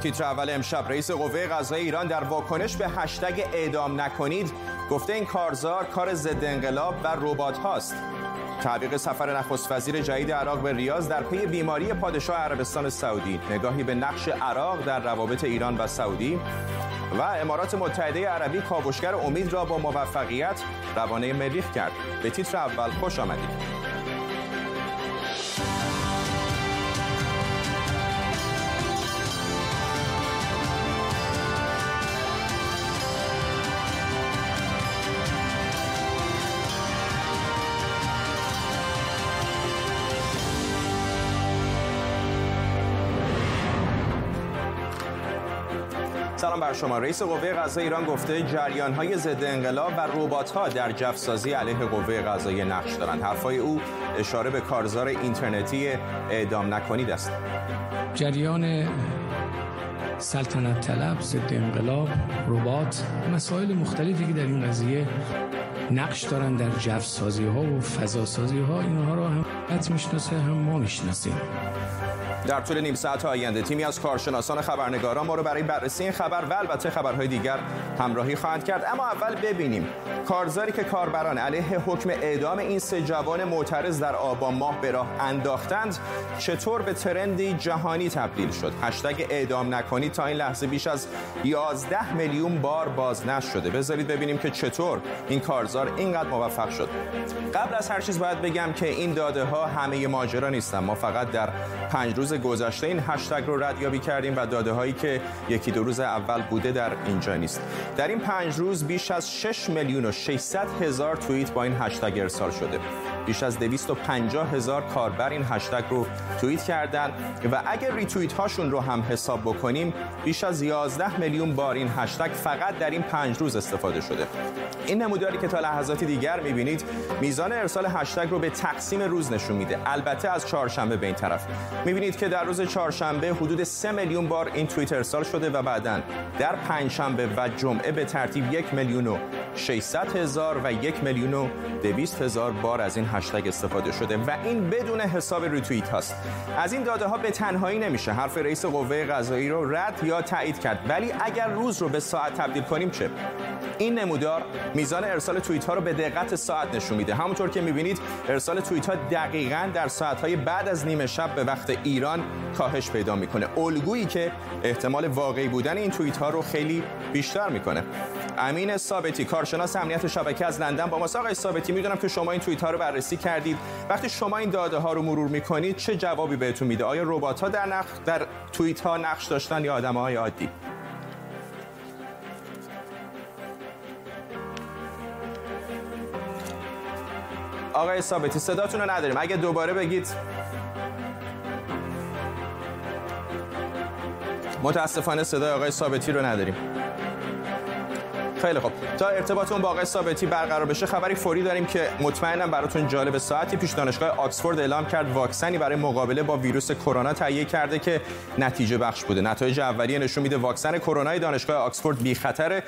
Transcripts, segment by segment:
تیتر اول امشب رئیس قوه قضایی ایران در واکنش به هشتگ اعدام نکنید گفته این کارزار کار ضد انقلاب و ربات هاست. تعویق سفر نخست وزیر جدید عراق به ریاض در پی بیماری پادشاه عربستان سعودی. نگاهی به نقش عراق در روابط ایران و سعودی. و امارات متحده عربی کاوشگر امید را با موفقیت روانه مریخ کرد. به تیتر اول خوش آمدید. سلام بر شما. رئیس قوه قضایی ایران گفته جریان های ضد انقلاب و ربات ها در جفسازی علیه قوه قضایی نقش دارند. حرفای او اشاره به کارزار اینترنتی اعدام نکنید است. جریان سلطنت طلب ضد انقلاب ربات مسائل مختلفی که در این قضیه نقش دارن در جفسازی ها و فضاسازی ها اینها رو هم می‌شناسه هم ما می‌شناسیم. در طول نیم ساعت آینده تیمی از کارشناسان خبرنگاران ما رو برای بررسی این خبر و البته خبرهای دیگر همراهی خواهند کرد. اما اول ببینیم کارزاری که کاربران علیه حکم اعدام این سه جوان معترض در آبان ماه به راه انداختند چطور به ترندی جهانی تبدیل شد؟ هشتگ اعدام نکنید تا این لحظه بیش از 11 میلیون بار بازنشر شده بذارید ببینیم که چطور این کارزار اینقدر موفق شد. قبل از هر چیز باید بگم که این داده ها همه ماجرا نیستن. ما فقط در پنج روز گذشته این هشتگ رو ردیابی کردیم و داده هایی که یکی دو روز اول بوده در اینجا نیست. در این پنج روز بیش از 6 میلیون و 600 هزار توییت با این هشتگ ارسال شده. بیش از 250 هزار کاربر این هشتگ رو توییت کردن و اگر ریتوییت هاشون رو هم حساب بکنیم بیش از 11 میلیون بار این هشتگ فقط در این پنج روز استفاده شده. این نموداری که تا لحظاتی دیگر می‌بینید میزان ارسال هشتگ رو به تقسیم روز نشون میده. البته از چهارشنبه به این طرف. می‌بینید که در روز چهارشنبه حدود 3 میلیون بار این توییت ارسال شده و بعدا در پنجشنبه و جمعه به ترتیب یک میلیون و 600 هزار و یک میلیون و 200 هزار بار از این هشتگ استفاده شده و این بدون حساب ریتوییت هاست. از این داده ها به تنهایی نمیشه. حرف رئیس قوه قضایی رو رد یا تایید کرد. ولی اگر روز رو به ساعت تبدیل کنیم چه؟ این نمودار میزان ارسال توییت ها رو به دقت ساعت نشون میده. همونطور که می‌بینید ارسال توییت ها دقیقا در ساعت های بعد از نیمه شب به وقت ایران کاهش پیدا می‌کنه. الگویی که احتمال واقعی بودن این توییت ها رو خیلی بیشتر می‌کنه. امین ثابتی کارشناس امنیت شبکه از لندن. با ما آقای ثابتی می‌دونم که شما این توییت ها رو بررسی کردید. وقتی شما این داده ها رو مرور می‌کنید چه جوابی بهتون میده؟ آیا ربات ها در نخ... در توییت ها نقش داشتن یا آدم های عادی؟ آقای ثابتی صداتون رو نداریم. اگه دوباره بگید. متاسفانه صدای آقای ثابتی رو نداریم. خیلی خوب. تا ارتباطمون با آقای ثابتی برقرار بشه خبری فوری داریم که مطمئنم براتون جالب ساعتی پیش دانشگاه آکسفورد اعلام کرد واکسنی برای مقابله با ویروس کرونا تهیه کرده که نتیجه بخش بوده. نتایج اولیه نشون میده واکسن کرونا دانشگاه آکسفورد بی خطره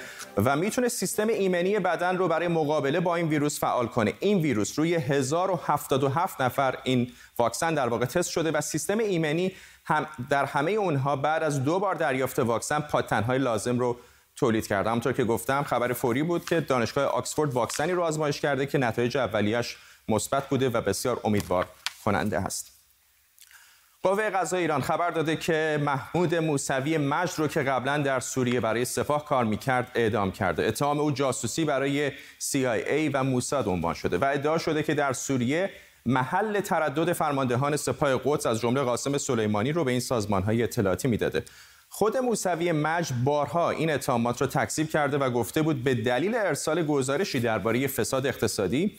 و می‌تونه سیستم ایمنی بدن رو برای مقابله با این ویروس فعال کنه. این ویروس روی 1077 نفر این واکسن در واقع تست شده و سیستم ایمنی هم در همه اونها بعد از دو بار دریافت واکسن پاتنهای لازم رو تولید کرده. همونطور که گفتم خبر فوری بود که دانشگاه آکسفورد واکسنی رو آزمایش کرده که نتایج اولیش مثبت بوده و بسیار امیدوار کننده است قوه قضایی ایران خبر داده که محمود موسوی مجد رو که قبلا در سوریه برای سپاه کار می‌کرد اعدام کرده. اتهام او جاسوسی برای CIA و موساد عنوان شده و ادعا شده که در سوریه محل تردد فرماندهان سپاه قدس از جمله قاسم سلیمانی رو به این سازمانهای اطلاعاتی می‌داده. خود موسوی مجد بارها این اتهامات را تکذیب کرده و گفته بود به دلیل ارسال گزارشی درباره فساد اقتصادی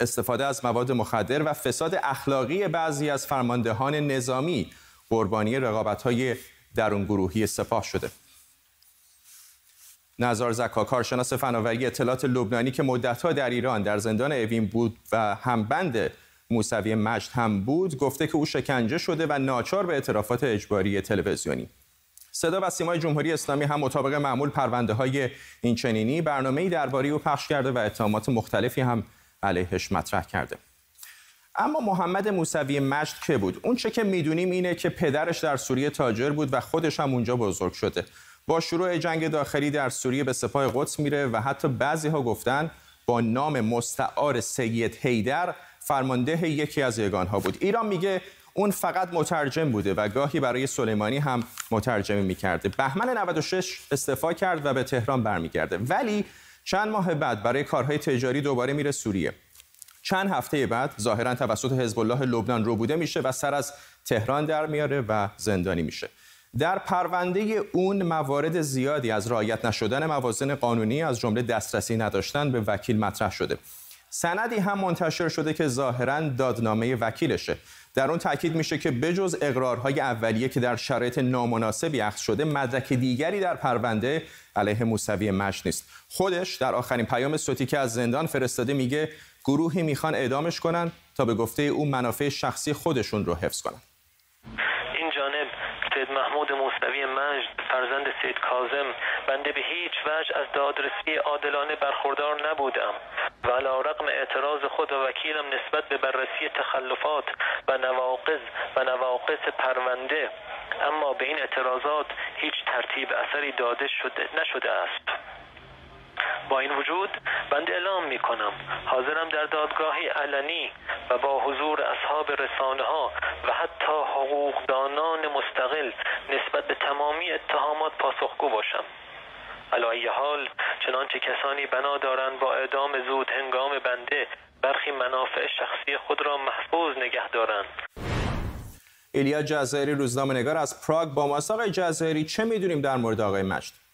استفاده از مواد مخدر و فساد اخلاقی بعضی از فرماندهان نظامی قربانی رقابت‌های درون گروهی سپاه شده. نظار زکا کارشناس فناوری اطلاعات لبنانی که مدتها در ایران در زندان اوین بود و همبند موسوی مجد هم بود گفته که او شکنجه شده و ناچار به اعترافات اجباری تلویزیونی صدا و سیمای جمهوری اسلامی هم مطابق معمول پرونده های این چنینی برنامه‌ای درباره او پخش کرده و اتهامات مختلفی هم علیهش مطرح کرده. اما محمد موسوی مشت که بود؟ اون چه که می‌دونیم اینه که پدرش در سوریه تاجر بود و خودش هم اونجا بزرگ شده. با شروع جنگ داخلی در سوریه به سپاه قدس میره و حتی بعضی ها گفتن با نام مستعار سید هیدر فرمانده یکی از یگانها بود. ایران میگه اون فقط مترجم بوده و گاهی برای سلیمانی هم مترجمی می‌کرده. بهمن 96 استعفا کرد و به تهران برمیگرده. ولی چند ماه بعد برای کارهای تجاری دوباره میره سوریه. چند هفته بعد ظاهرا توسط حزب الله لبنان رو بوده میشه و سر از تهران در میاره و زندانی میشه. در پرونده اون موارد زیادی از رعایت نشدن موازن قانونی از جمله دسترسی نداشتن به وکیل مطرح شده. سندی هم منتشر شده که ظاهرا دادنامه وکیلشه. در اون تاکید میشه که بجز اقرارهای اولیه که در شرایط نامناسبی اخذ شده مدرک دیگری در پرونده علیه موسوی مش نیست. خودش در آخرین پیام صوتی که از زندان فرستاده میگه گروهی می‌خوان اعدامش کنن تا به گفته او منافع شخصی خودشون رو حفظ کنن. این جانب سید محمود موسوی مجد فرزند سید کازم بنده به هیچ وجه از دادرسی عادلانه برخوردار نبودم. و علا رقم اعتراض خود و وکیلم نسبت به بررسی تخلفات و نواقض و نواقص پرونده. اما به این اعتراضات هیچ ترتیب اثری داده شده نشده است. با این وجود بنده اعلام می کنم حاضرم در دادگاهی علنی و با حضور اصحاب رسانه ها و حتی حقوقدانان مستقل نسبت به تمامی اتهامات پاسخگو باشم. علایه حال چنانچه کسانی بنا دارند با اعدام زود هنگام بنده برخی منافع شخصی خود را محفوظ نگه دارند. ایلیا جزایری روزنامه نگار از پراگ با ماست آقای جزایری چه می‌دونیم در مورد آقای مجد؟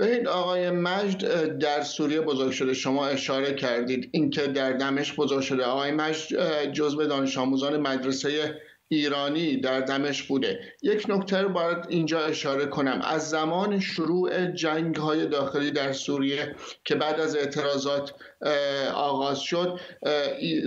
ببینید آقای مجد در سوریه بزرگ شده. شما اشاره کردید. اینکه در دمشق بزرگ شده. آقای مجد جزو دانش آموزان مدرسه ایرانی در دمشق بوده. یک نکته رو باید اینجا اشاره کنم. از زمان شروع جنگ های داخلی در سوریه که بعد از اعتراضات آغاز شد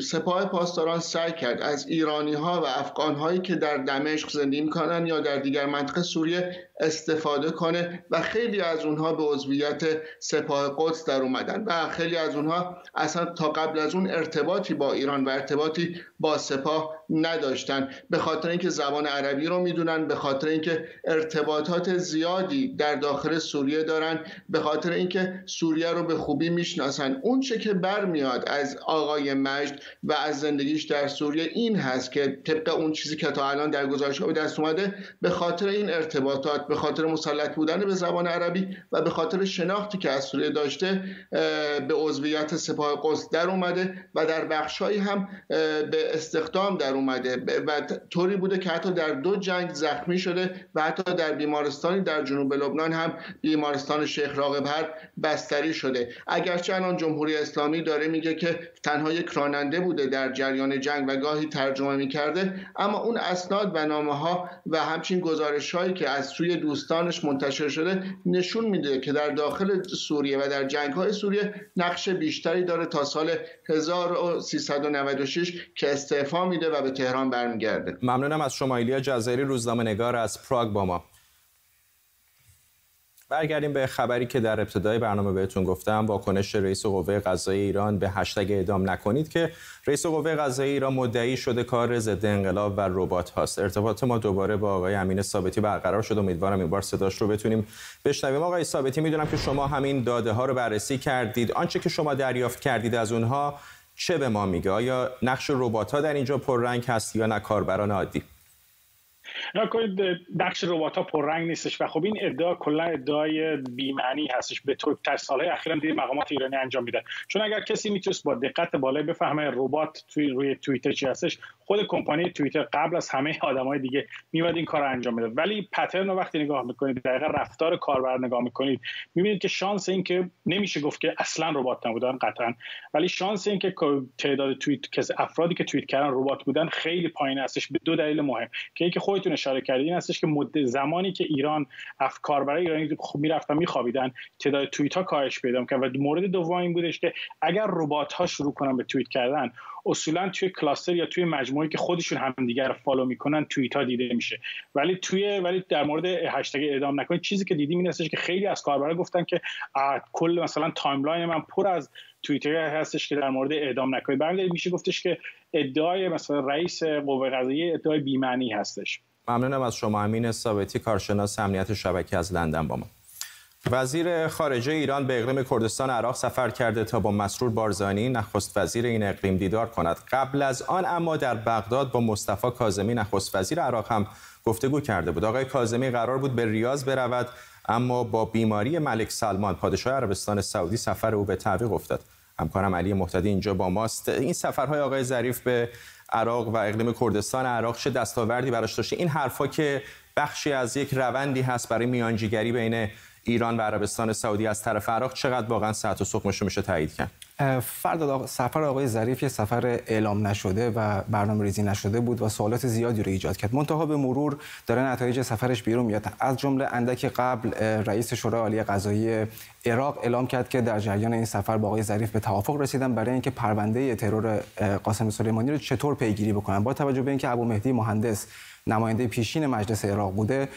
سپاه پاسداران سعی کرد از ایرانی ها و افغان هایی که در دمشق زندگی می‌کنن یا در دیگر منطقه سوریه استفاده کنه و خیلی از اونها به عضویت سپاه قدس در اومدن و خیلی از اونها اصلا تا قبل از اون ارتباطی با ایران و ارتباطی با سپاه نداشتن. به خاطر اینکه زبان عربی رو می‌دونن به خاطر اینکه ارتباطات زیادی در داخل سوریه دارن به خاطر اینکه سوریه رو به خوبی می‌شناسن. اون چه که برمیاد از آقای مجد و از زندگیش در سوریه این هست که طبق اون چیزی که تا الان در گزارش به دست اومده به خاطر این ارتباطات به خاطر مسلط بودن به زبان عربی و به خاطر شناختی که از سوریه داشته به عضویت سپاه قدس در اومده و در بخشهایی هم به استخدام در اومده. و طوری بوده که حتی در دو جنگ زخمی شده و حتی در بیمارستانی در جنوب لبنان هم بیمارستان شیخ راغب هر بستری شده. اگرچه الان جمهوری اسلامی داره میگه که تنها یک راننده بوده در جریان جنگ و گاهی ترجمه می‌کرده اما اون اسناد و نامه ها و همچین گزارش هایی که از سوی دوستانش منتشر شده نشون میده که در داخل سوریه و در جنگ های سوریه نقش بیشتری داره تا سال 1396 که استعفا میده و به تهران برمیگرده. ممنونم از شما ایلیا جزایری روزنامه نگار از پراگ با ما. برگردیم به خبری که در ابتدای برنامه بهتون گفتم. واکنش رئیس قوه قضایی ایران به هشتگ اعدام نکنید که رئیس قوه قضایی ایران مدعی شده کار ضد انقلاب و ربات هاست. ارتباط ما دوباره با آقای امین ثابتی برقرار شد. امیدوارم این بار صداش رو بتونیم بشنویم. آقای ثابتی می‌دونم که شما همین داده ها رو بررسی کردید. آنچه که شما دریافت کردید از اونها چه به ما میگه؟ آیا نقش ربات ها در اینجا پررنگ هست یا نه؟ کاربران عادی. نکنید نقش ربات ها پررنگ نیستش و خب این ادعا کلا ادعای بی‌معنی هستش. به طور در سالهای اخیر دیگه مقامات ایرانی انجام میده چون اگر کسی می‌تونست با دقت بالای بفهمه ربات توی روی توییتر چی هستش خود کمپانی توییتر قبل از همه آدمای دیگه میاد این کار انجام میده ولی پترن رو وقتی نگاه می‌کنید دقیقا رفتار کاربر نگاه می‌کنید می‌بینید که شانس این که نمیشه گفت که اصلا ربات نبودن قطعا. ولی شانس این که تعداد توییت که افرادی که توییت کردن ربات بودن خیلی پایین هستش به دو دلیل مهم. که اینکه خودتون اشاره کردید این هستش که مدت زمانی که ایران افکار برای ایرانی خب می‌رفتن میخوابیدن تعداد توییت ها کاهش پیدا کرد و مورد دوم این بودش که اگر ربات ها شروع کنن به توییت کردن اصولا توی کلاستر یا توی مجموعه که خودشون همدیگر رو فالو می‌کنن توییت دیده میشه. ولی توی ولی در مورد هشتگ اعدام نکنید. چیزی که دیدیم این هستش که خیلی از کاربرا گفتن که کل مثلا timeline من پر از توییت هستش که در مورد اعدام نکنید. برای میشه گفتش که ادعای مثلا رئیس قوه قضاییه ادعای بی‌معنی هستش. ممنونم از شما امین ثابتی کارشناس امنیت شبکه از لندن با ما. وزیر خارجه ایران به اقلیم کردستان عراق سفر کرده تا با مسرور بارزانی نخست وزیر این اقلیم دیدار کند. قبل از آن اما در بغداد با مصطفی کاظمی نخست وزیر عراق هم گفتگو کرده بود. آقای کاظمی قرار بود به ریاض برود اما با بیماری ملک سلمان پادشاه عربستان سعودی سفر او به تعویق افتاد. همکارم علی محتدی اینجا با ماست. این سفرهای آقای ظریف به عراق و اقلیم کردستان عراق چه دستاوردی براش داشته. این حرفا که بخشی از یک روندی هست برای میانجیگری بین ایران و عربستان سعودی از طرف عراق چقدر واقعا ساعت و سقمش رو میشه تایید کرد؟ فرد سفر آقای ظریف یه سفر اعلام نشده و برنامه ریزی نشده بود و سوالات زیادی رو ایجاد کرد. منتها به مرور داره نتایج سفرش بیرون میاد. از جمله اندک قبل رئیس شورای عالی قضایی عراق اعلام کرد که در جریان این سفر با آقای ظریف به توافق رسیدن برای اینکه پرونده ترور قاسم سلیمانی رو چطور پیگیری بکنن. با توجه به اینکه ابو مهدی مهندس نماینده پیشین مجلس عراق بوده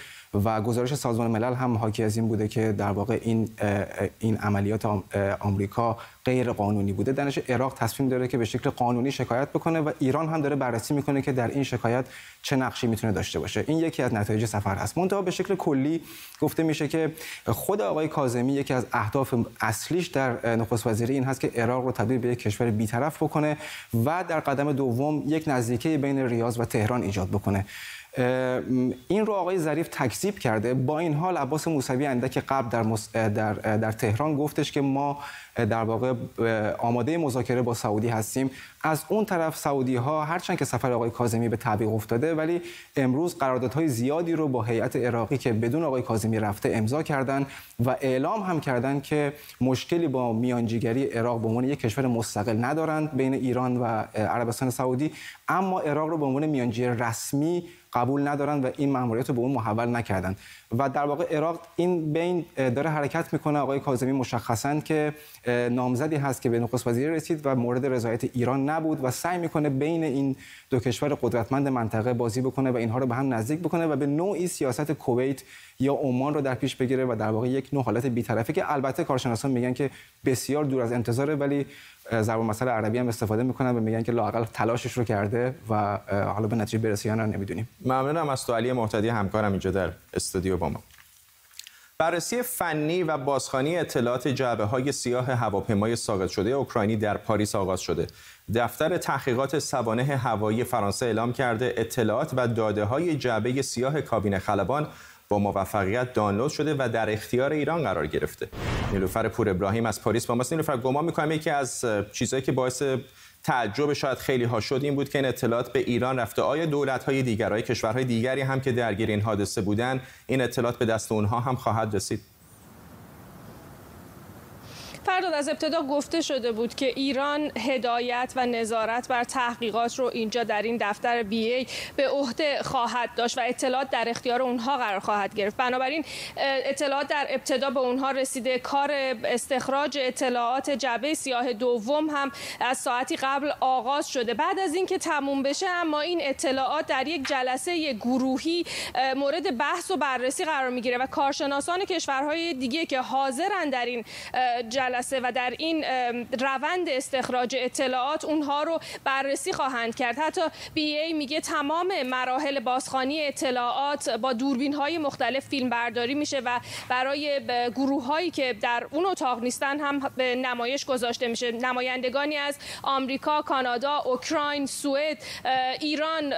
و گزارش سازمان ملل هم حاکی از این بوده که در واقع این این عملیات آمریکا غیر قانونی بوده. دانش عراق تصمیم داره که به شکل قانونی شکایت بکنه و ایران هم داره بررسی می‌کنه که در این شکایت چه نقشی می‌تونه داشته باشه. این یکی از نتایج سفر هست منتها به شکل کلی گفته میشه که خود آقای کاظمی یکی از اهداف اصلیش در نخست وزیری این هست که عراق رو تبدیل به یک کشور بیطرف بکنه و در قدم دوم یک نزدیکی بین ریاض و تهران ایجاد بکنه. این رو آقای ظریف تکذیب کرده. با این حال عباس موسوی اندک قبل در, در, در تهران گفتش که ما در واقع آماده مذاکره با سعودی هستیم. از اون طرف سعودی ها هرچند که سفر آقای کاظمی به تعویق افتاده ولی امروز قراردادهای زیادی رو با هیئت عراقی که بدون آقای کاظمی رفته امضا کردن و اعلام هم کردن که مشکلی با میانجیگری عراق به عنوان یک کشور مستقل ندارند بین ایران و عربستان سعودی اما عراق رو به عنوان میانجی رسمی قبول ندارن و این مأموریت رو به اون محول نکردن. و در واقع عراق این بین داره حرکت می‌کنه. آقای کاظمی مشخصا که نامزدی هست که به نخست وزیری رسید و مورد رضایت ایران نبود و سعی می‌کنه بین این دو کشور قدرتمند منطقه بازی بکنه و اینها رو به هم نزدیک بکنه و به نوعی سیاست کویت یا عمان رو در پیش بگیره و در واقع یک نوع حالت بی‌طرفی که البته کارشناسان میگن که بسیار دور از انتظاره ولی ضرب مسئله عربی هم استفاده می‌کنن و میگن که لاقل تلاشش رو کرده و حالا به نتیجه برسه یا نمی‌دونیم. ممنونم از تو علی محتدی همکارم اینجا در استودیو با ما. بررسی فنی و بازخوانی اطلاعات جعبه های سیاه هواپیمای ساقط شده اوکراینی در پاریس آغاز شده. دفتر تحقیقات سوانه هوایی فرانسه اعلام کرده اطلاعات و داده های جعبه سیاه کابین خلبان با موفقیت دانلود شده و در اختیار ایران قرار گرفته. نیلوفر پور ابراهیم از پاریس با ماست. نیلوفر گمان می‌کنم یکی از چیزهایی که باعث تعجب شاید خیلی ها شد این بود که این اطلاعات به ایران رفته. آیا دولت های دیگر های کشورهای دیگری هم که درگیر این حادثه بودن این اطلاعات به دست اونها هم خواهد رسید؟ فرداد از ابتدا گفته شده بود که ایران هدایت و نظارت بر تحقیقات رو اینجا در این دفتر بی ای به عهده خواهد داشت و اطلاعات در اختیار اونها قرار خواهد گرفت. بنابراین اطلاعات در ابتدا به اونها رسیده. کار استخراج اطلاعات جبه سیاه دوم هم از ساعتی قبل آغاز شده. بعد از اینکه تموم بشه اما این اطلاعات در یک جلسه گروهی مورد بحث و بررسی قرار می‌گیره و کارشناسان کشورهای دیگه که حاضرن در این جلسه و در این روند استخراج اطلاعات اونها رو بررسی خواهند کرد. حتی بی ای میگه تمام مراحل بازخانی اطلاعات با دوربین های مختلف فیلم برداری میشه و برای گروه هایی که در اون اتاق نیستن هم به نمایش گذاشته میشه. نمایندگانی از آمریکا، کانادا، اوکراین، سوئد، ایران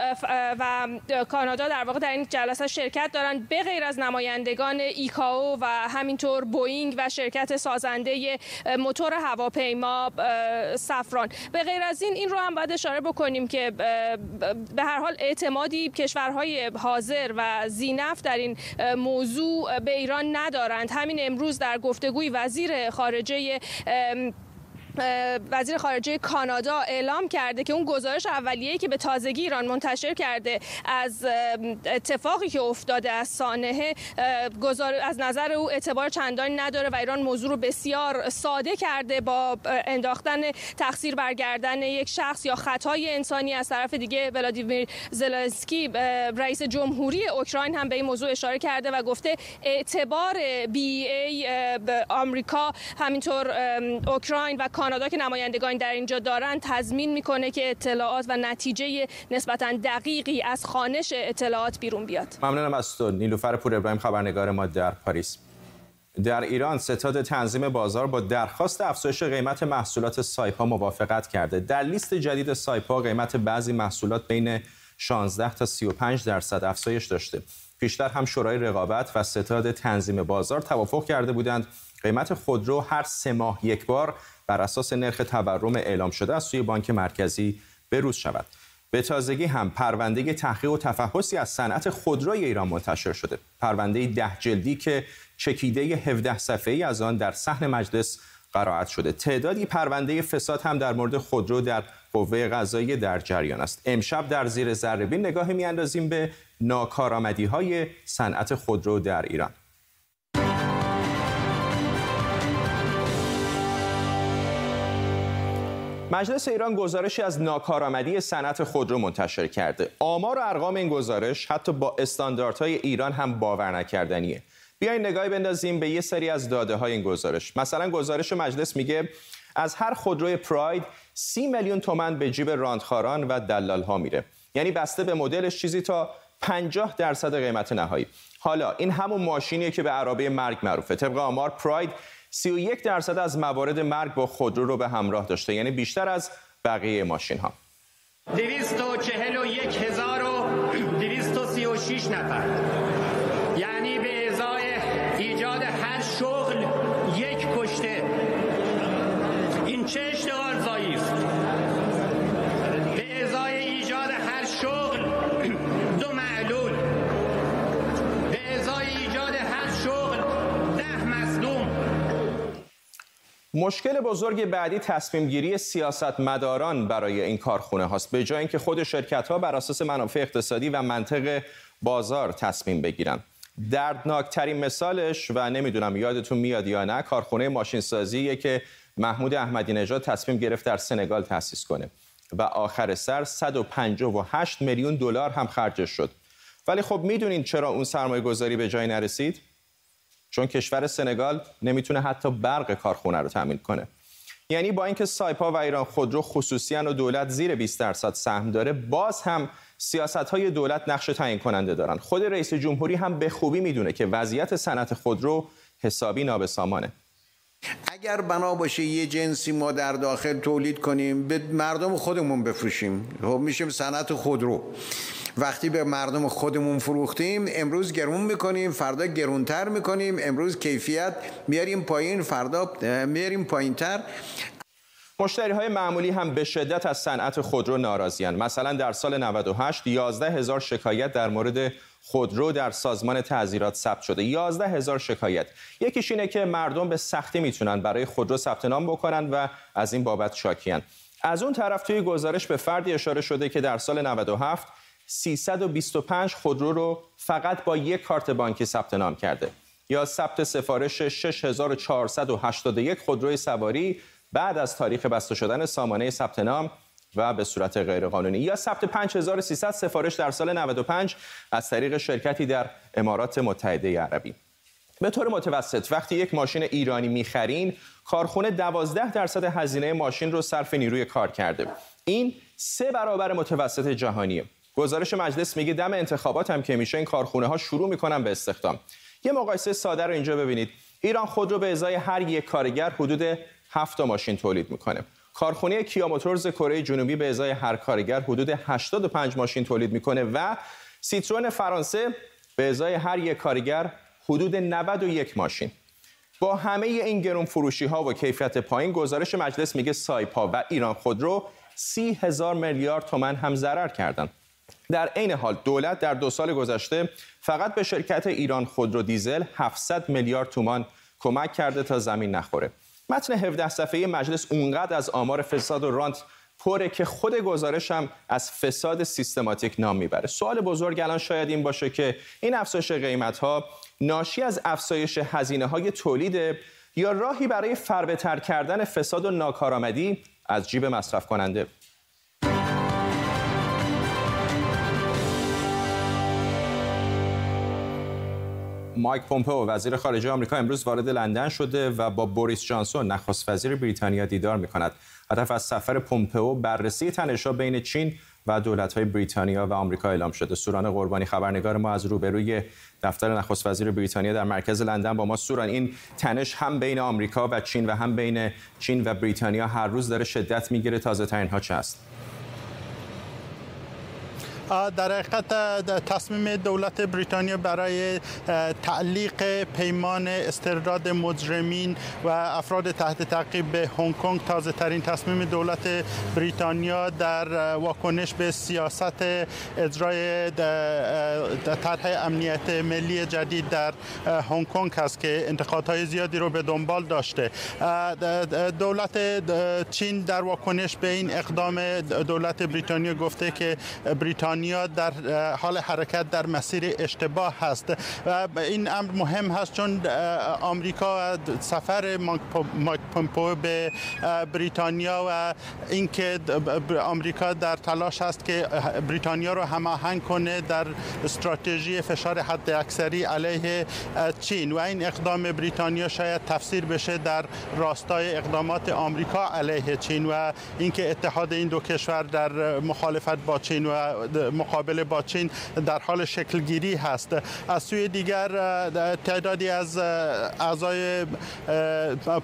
و کانادا در واقع در این جلسه شرکت دارن. به غیر از نمایندگان ایکاو و همینطور بوینگ و شرکت سازنده موتور هواپیما سفران به غیر از این این رو هم باید اشاره بکنیم که به هر حال اعتمادی کشورهای حاضر و زینف در این موضوع به ایران ندارند. همین امروز در گفتگوی وزیر خارجه وزیر خارجه کانادا اعلام کرده که اون گزارش اولیه‌ای که به تازگی ایران منتشر کرده از اتفاقی که افتاده از سانحه از نظر او اعتبار چندانی نداره و ایران موضوع رو بسیار ساده کرده با انداختن تقصیر برگردن یک شخص یا خطای انسانی از طرف دیگه. ولادیمیر زلنسکی رئیس جمهوری اوکراین هم به این موضوع اشاره کرده و گفته اعتبار بی ای آمریکا همینطور اوکراین و کانادا که نمایندگان در اینجا دارن تضمین می‌کنه که اطلاعات و نتیجه نسبتا دقیقی از خانش اطلاعات بیرون بیاد. ممنونم از تو نیلوفر پور ابراهیم خبرنگار ما در پاریس. در ایران ستاد تنظیم بازار با درخواست افزایش قیمت محصولات سایپا موافقت کرده. در لیست جدید سایپا قیمت بعضی محصولات بین 16 تا 35 درصد افزایش داشته. پیشتر هم شورای رقابت و ستاد تنظیم بازار توافق کرده بودند قیمت خودرو هر سه ماه یک بار بر اساس نرخ تورم اعلام شده از سوی بانک مرکزی بروز شود. به تازگی هم پرونده تحقیق و تفحصی از صنعت خودروی ایران منتشر شده. پرونده ده جلدی که چکیده 17 صفحه‌ای از آن در صحن مجلس قرائت شده. تعدادی پرونده فساد هم در مورد خودرو در قوه قضایی در جریان است. امشب در زیر ذره نگاه میاندازیم به ناکارآمدی های صنعت خودرو در ایران. مجلس ایران گزارشی از ناکارآمدی صنعت خودرو منتشر کرده. آمار و ارقام این گزارش حتی با استانداردهای ایران هم باور نکردنیه. بیاین نگاهی بندازیم به یه سری از داده های این گزارش. مثلا گزارش مجلس میگه از هر خودروی پراید سی میلیون تومن به جیب راندخاران و دلال ها میره. یعنی بسته به مدلش چیزی تا 50 درصد قیمت نهایی. حالا این همون ماشینیه که به عربه مرگ معروفه. طبق آمار پراید 31 درصد از موارد مرگ با خودرو رو به همراه داشته یعنی بیشتر از بقیه ماشین ها 241,236 نفر مشکل بزرگ بعدی تصمیم گیری سیاستمداران برای این کارخونه هاست به جای اینکه خود شرکت ها بر اساس منافع اقتصادی و منطق بازار تصمیم بگیرن. دردناکترین مثالش و نمی‌دونم یادتون میاد یا نه کارخونه ماشین سازیه که محمود احمدی نژاد تصمیم گرفت در سنگال تأسیس کنه و آخر سر 158 میلیون دلار هم خرجش شد. ولی خب می‌دونین چرا اون سرمایه گذاری به جای نرسید؟ چون کشور سنگال نمی‌تونه حتی برق کارخونه رو تامین کنه. یعنی با اینکه سایپا و ایران خودرو خصوصی و دولت زیر 20 درصد سهم داره باز هم سیاست های دولت نقش تعیین کننده دارن. خود رئیس جمهوری هم به خوبی می‌دونه که وضعیت صنعت خودرو حسابی نابسامانه. اگر بنا باشه یه جنسی ما در داخل تولید کنیم به مردم خودمون بفروشیم. خب میشیم صنعت خودرو وقتی به مردم خودمون فروختیم امروز گرون می‌کنیم فردا گرونتر می‌کنیم امروز کیفیت میاریم پایین فردا میاریم پایینتر. مشتری های معمولی هم به شدت از صنعت خودرو ناراضیان مثلا در سال 98 11 هزار شکایت در مورد خودرو در سازمان تعذیرات ثبت شده. 11 هزار شکایت. یکیش اینه که مردم به سختی می‌تونن برای خودرو ثبت نام بکنن و از این بابت شاکیان از اون طرف توی گزارش به فردی اشاره شده که در سال 97 325 خودرو رو فقط با یک کارت بانکی ثبت نام کرده. یا ثبت سفارش 6481 خودروی سواری بعد از تاریخ بسته شدن سامانه ثبت نام و به صورت غیرقانونی. یا ثبت 5300 سفارش در سال 95 از طریق شرکتی در امارات متحده عربی. به طور متوسط وقتی یک ماشین ایرانی می‌خرین کارخونه 12 درصد هزینه ماشین رو صرف نیروی کار کرده. این سه برابر متوسط جهانیه. گزارش مجلس میگه دم انتخابات هم که میشه این کارخونه ها شروع می‌کنن به استخدام. یه مقایسه ساده رو اینجا ببینید. ایران خود رو به ازای هر یک کارگر حدود 7 ماشین تولید می‌کنه. کارخونه کیا موتورز کره جنوبی به ازای هر کارگر حدود 85 ماشین تولید می‌کنه و سیترون فرانسه به ازای هر یک کارگر حدود 91 ماشین. با همه این گرون فروشی ها و کیفیت پایین گزارش مجلس میگه سایپا و ایران خودرو سی هزار میلیارد تومن هم ضرر کردند. در عین حال دولت در دو سال گذشته فقط به شرکت ایران خودرو دیزل 700 میلیارد تومان کمک کرده تا زمین نخوره. متن 17 صفحه مجلس اونقدر از آمار فساد و رانت پره که خود گزارش هم از فساد سیستماتیک نام می‌بره. سوال بزرگ الان شاید این باشه که این افزایش قیمت ها ناشی از افزایش هزینه های تولید یا راهی برای فربهتر کردن فساد و ناکارآمدی از جیب مصرف کننده مایک پومپئو وزیر خارجه آمریکا امروز وارد لندن شده و با بوریس جانسون نخست وزیر بریتانیا دیدار می کند. هدف از سفر پومپئو بررسی تنش‌ها بین چین و دولت‌های بریتانیا و آمریکا اعلام شده. سوران قربانی خبرنگار ما از روبروی دفتر نخست وزیر بریتانیا در مرکز لندن با ما سوران این تنش هم بین آمریکا و چین و هم بین چین و بریتانیا هر روز داره شدت می‌گیره تازه ترین ها چه است؟ در حقیقت تصمیم دولت بریتانیا برای تعلیق پیمان استرداد مجرمین و افراد تحت تعقیب به هنگ کنگ تازه ترین تصمیم دولت بریتانیا در واکنش به سیاست اجرای طرح امنیت ملی جدید در هنگ کنگ هست که انتقادهای زیادی رو به دنبال داشته. دولت چین در واکنش به این اقدام دولت بریتانیا گفته که بریتانیا بریتانیا در حال حرکت در مسیر اشتباه هست. و این امر مهم هست چون آمریکا سفر مایک پومپو به بریتانیا و اینکه آمریکا در تلاش است که بریتانیا رو هماهنگ کنه در استراتژی فشار حد اکثری علیه چین. و این اقدام بریتانیا شاید تفسیر بشه در راستای اقدامات آمریکا علیه چین و اینکه اتحاد این دو کشور در مخالفت با چین و مقابله با چین در حال شکلگیری هست. از سوی دیگر تعدادی از اعضای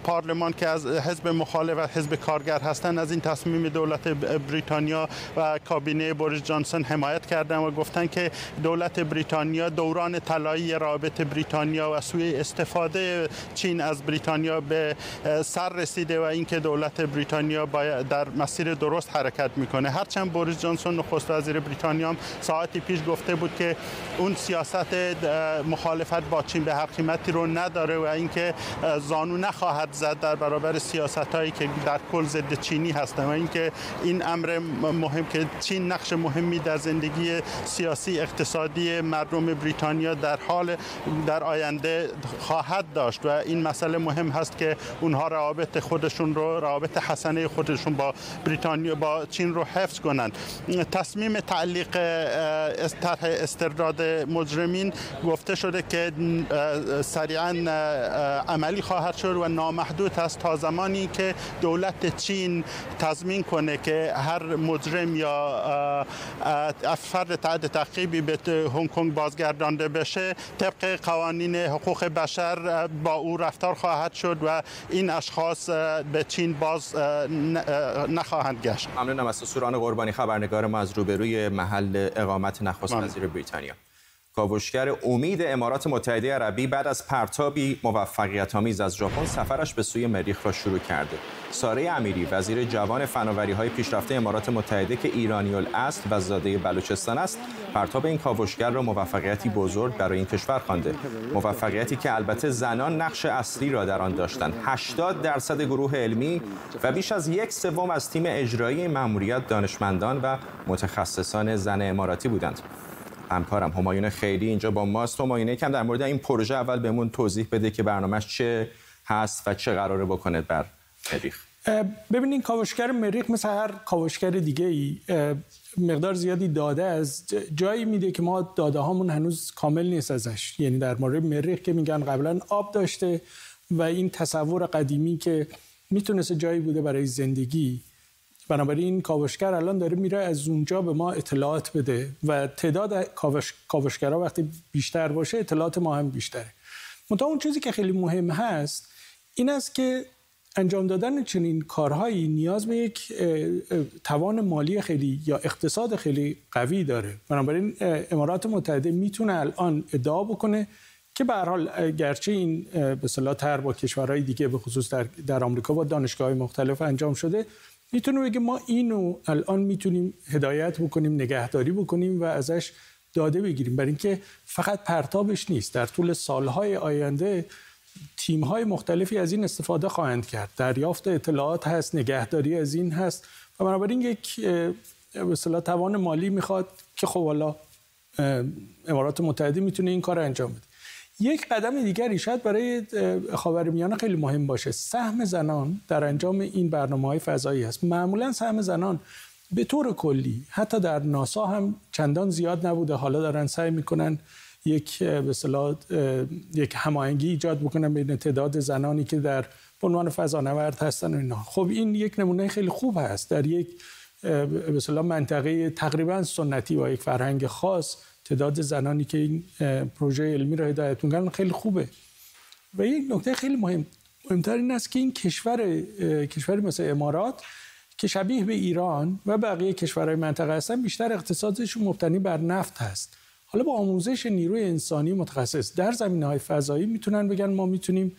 پارلمان که از حزب مخالف و حزب کارگر هستند از این تصمیم دولت بریتانیا و کابینه بوریس جانسون حمایت کردن و گفتن که دولت بریتانیا دوران طلایی رابط بریتانیا و سوی استفاده چین از بریتانیا به سر رسیده و اینکه دولت بریتانیا باید در مسیر درست حرکت می‌کنه. هرچند بوریس جانسون نخست وزیر بریتانیا هم ساعتی پیش گفته بود که اون سیاست مخالفت با چین به هر قیمتی رو نداره و اینکه زانو نخواهد زد در برابر سیاست هایی که در کل ضد چینی هستن و اینکه این امر مهم که چین نقش مهمی در زندگی سیاسی اقتصادی مردم بریتانیا در حال در آینده خواهد داشت و این مسئله مهم هست که اونها روابط خودشون رو روابط حسنه خودشون با بریتانیا با چین رو حفظ کنند. تصمیم تعلیق طریق طرح استرداد مجرمین گفته شده که سریعا عملی خواهد شد و نامحدود است تا زمانی که دولت چین تضمین کنه که هر مجرم یا فرد تحت تعقیبی به هنگ کنگ بازگردانده بشه طبق قوانین حقوق بشر با او رفتار خواهد شد و این اشخاص به چین باز نخواهند گشت. ممنونم از سوران قربانی خبرنگار ما از روبروی محل اقامت نخست وزیر بریتانیا. کاوشگر امید امارات متحده عربی بعد از پرتابی موفقیت آمیز از ژاپن سفرش به سوی مریخ را شروع کرده. ساره امیری وزیر جوان فناوری های پیشرفته امارات متحده که ایرانی الاصل و زاده بلوچستان است، پرتاب این کاوشگر را موفقیتی بزرگ برای این کشور خوانده. موفقیتی که البته زنان نقش اصلی را در آن داشتند. 80 درصد گروه علمی و بیش از یک سوم از تیم اجرایی مأموریت دانشمندان و متخصصان زن اماراتی بودند. همکارم همایون خیلی اینجا با ماست. همایون کم در مورد این پروژه اول بهمون توضیح بده که برنامهش چه هست و چه قراره بکنه بر مریخ ببینید کاوشگر مریخ مثل هر کاوشگر دیگه ای مقدار زیادی داده از جایی میده که ما داده هامون هنوز کامل نیست ازش. یعنی در مورد مریخ که میگن قبلا آب داشته و این تصور قدیمی که می‌تونست جایی بوده برای زندگی. بنابراین کاوشگر الان داره میره از اونجا به ما اطلاعات بده و تعداد کاوش، کاوشگرها وقتی بیشتر باشه اطلاعات ما هم بیشتره. منتها اون چیزی که خیلی مهم هست این است که انجام دادن چنین کارهایی نیاز به یک توان مالی خیلی یا اقتصاد خیلی قوی داره. بنابراین امارات متحده می‌تونه الان ادعا بکنه که به حال گرچه این به تر با کشورهای دیگه به خصوص در, در آمریکا با دانشگاه مختلف انجام شده می‌تونه بگه ما اینو الان می‌تونیم هدایت بکنیم نگهداری بکنیم و ازش داده بگیریم. برای اینکه فقط پرتابش نیست. در طول سالهای آینده تیم های مختلفی از این استفاده خواهند کرد. دریافت اطلاعات هست نگهداری از این هست و بنابراین یک به توان مالی می‌خواد که خب حالا امارات متحده می‌تونه این کار انجام بده. یک قدم دیگری شاید برای خاورمیانه خیلی مهم باشه. سهم زنان در انجام این برنامه های فضایی هست. معمولا سهم زنان به طور کلی حتی در ناسا هم چندان زیاد نبوده. حالا دارن سعی می‌کنن یک به یک هماهنگی ایجاد بکنن بین تعداد زنانی که در عنوان فضانورد هستن و اینا. خب این یک نمونه خیلی خوب هست. در یک به منطقه تقریبا سنتی و یک فرهنگ خاص تعداد زنانی که این پروژه علمی را هدایت می‌کنن خیلی خوبه. و یک نکته خیلی مهم مهمتر این است که این کشور کشوری مثل امارات که شبیه به ایران و بقیه کشورهای منطقه هستن بیشتر اقتصادشون مبتنی بر نفت هست. حالا با آموزش نیروی انسانی متخصص در زمینه های فضایی می‌تونن بگن ما می‌تونیم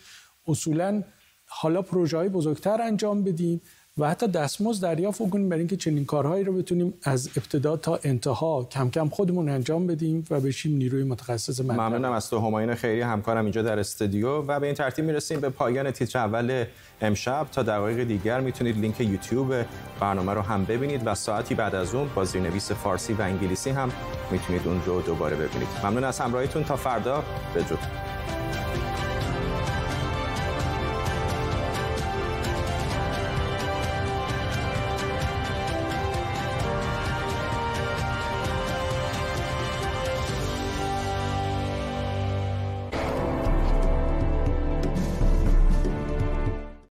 اصولا حالا پروژه های بزرگتر انجام بدیم و حتی دستمزد دریافت کنیم برای اینکه چنین کارهایی رو بتونیم از ابتدا تا انتها کم کم خودمون انجام بدیم و بشیم نیروی متخصص منطقه ممنونم از تو همایون خیری. همکارم اینجا در استودیو و به این ترتیب می‌رسیم به پایان تیتر اول امشب. تا دقایق دیگر می‌تونید لینک یوتیوب برنامه رو هم ببینید و ساعتی بعد از اون با زیرنویس فارسی و انگلیسی هم می‌تونید اون رو دوباره ببینید. ممنون از همراهیتون. تا فردا بدرود